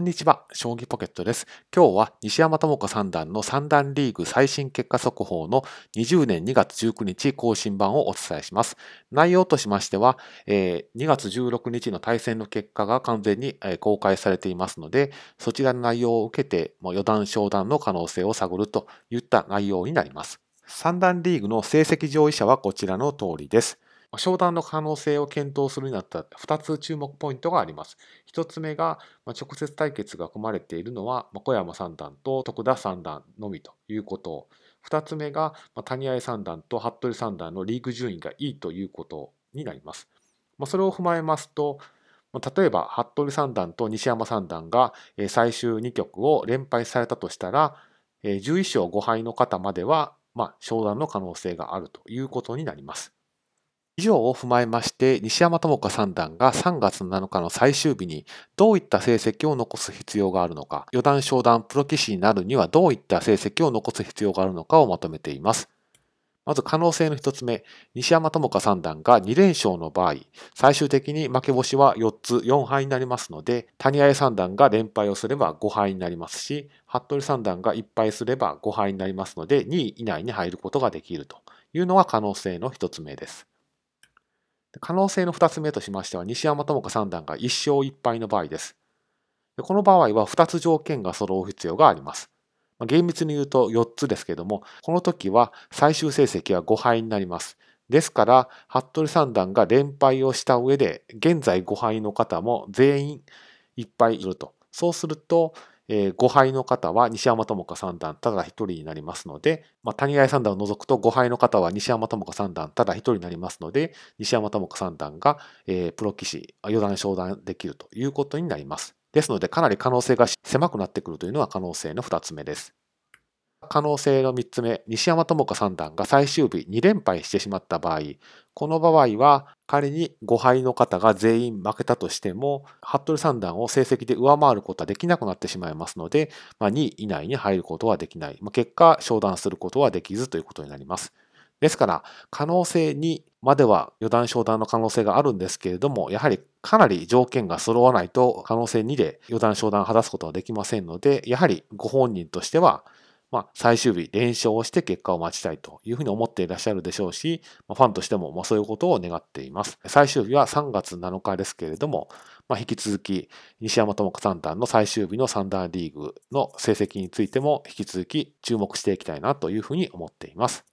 こんにちは、将棋ポケットです。今日は西山智子三段の三段リーグ最新結果速報の20年2月19日更新版をお伝えします。内容としましては、え2月16日の対戦の結果が完全に公開されていますので、そちらの内容を受けてもう余談商談の可能性を探るといった内容になります。三段リーグの成績上位者はこちらの通りです。商談の可能性を検討するにあった2つ注目ポイントがあります。1つ目が、直接対決が組まれているのは小山三段と徳田三段のみということ2つ目が谷合三段と服部三段のリーグ順位がいいということになります。それを踏まえますと、例えば服部三段と西山三段が最終2局を連敗されたとしたら、11勝5敗の方までは、まあ、昇段の可能性があるということになります。以上を踏まえまして、西山智子三段が3月7日の最終日にどういった成績を残す必要があるのか、四段昇段プロ棋士になるにはどういった成績を残す必要があるのかをまとめています。まず可能性の一つ目、西山智子三段が2連勝の場合、最終的に負け星は4つ4敗になりますので、谷合三段が連敗をすれば5敗になりますし、服部三段が1敗すれば5敗になりますので、2位以内に入ることができるというのが可能性の一つ目です。可能性の2つ目としましては、西山智子三段が1勝1敗の場合です。この場合は2つ条件が揃う必要があります。厳密に言うと4つですけども、この時は最終成績は5敗になります。ですから、服部三段が連敗をした上で、現在5敗の方も全員1敗いると。そうすると、えー、5敗の方は西山智子三段ただ1人になりますので、まあ、谷川三段を除くと5敗の方は西山智子三段ただ1人になりますので、西山智子三段が、え、プロ棋士、四段昇段できるということになります。ですので、かなり可能性が狭くなってくるというのは可能性の2つ目です。可能性の3つ目、西山智子三段が最終日2連敗してしまった場合、この場合は仮に5敗の方が全員負けたとしても、服部三段を成績で上回ることはできなくなってしまいますので、まあ、2位以内に入ることはできない。まあ、結果、昇段することはできずということになります。ですから、可能性2までは予断昇段の可能性があるんですけれども、やはりかなり条件が揃わないと可能性2で予断昇段を果たすことはできませんので、やはりご本人としてはまあ、最終日連勝をして結果を待ちたいというふうに思っていらっしゃるでしょうし、まあ、ファンとしてもまあそういうことを願っています。最終日は3月7日ですけれども、まあ、引き続き西山智子三段の最終日の三段リーグの成績についても引き続き注目していきたいなというふうに思っています。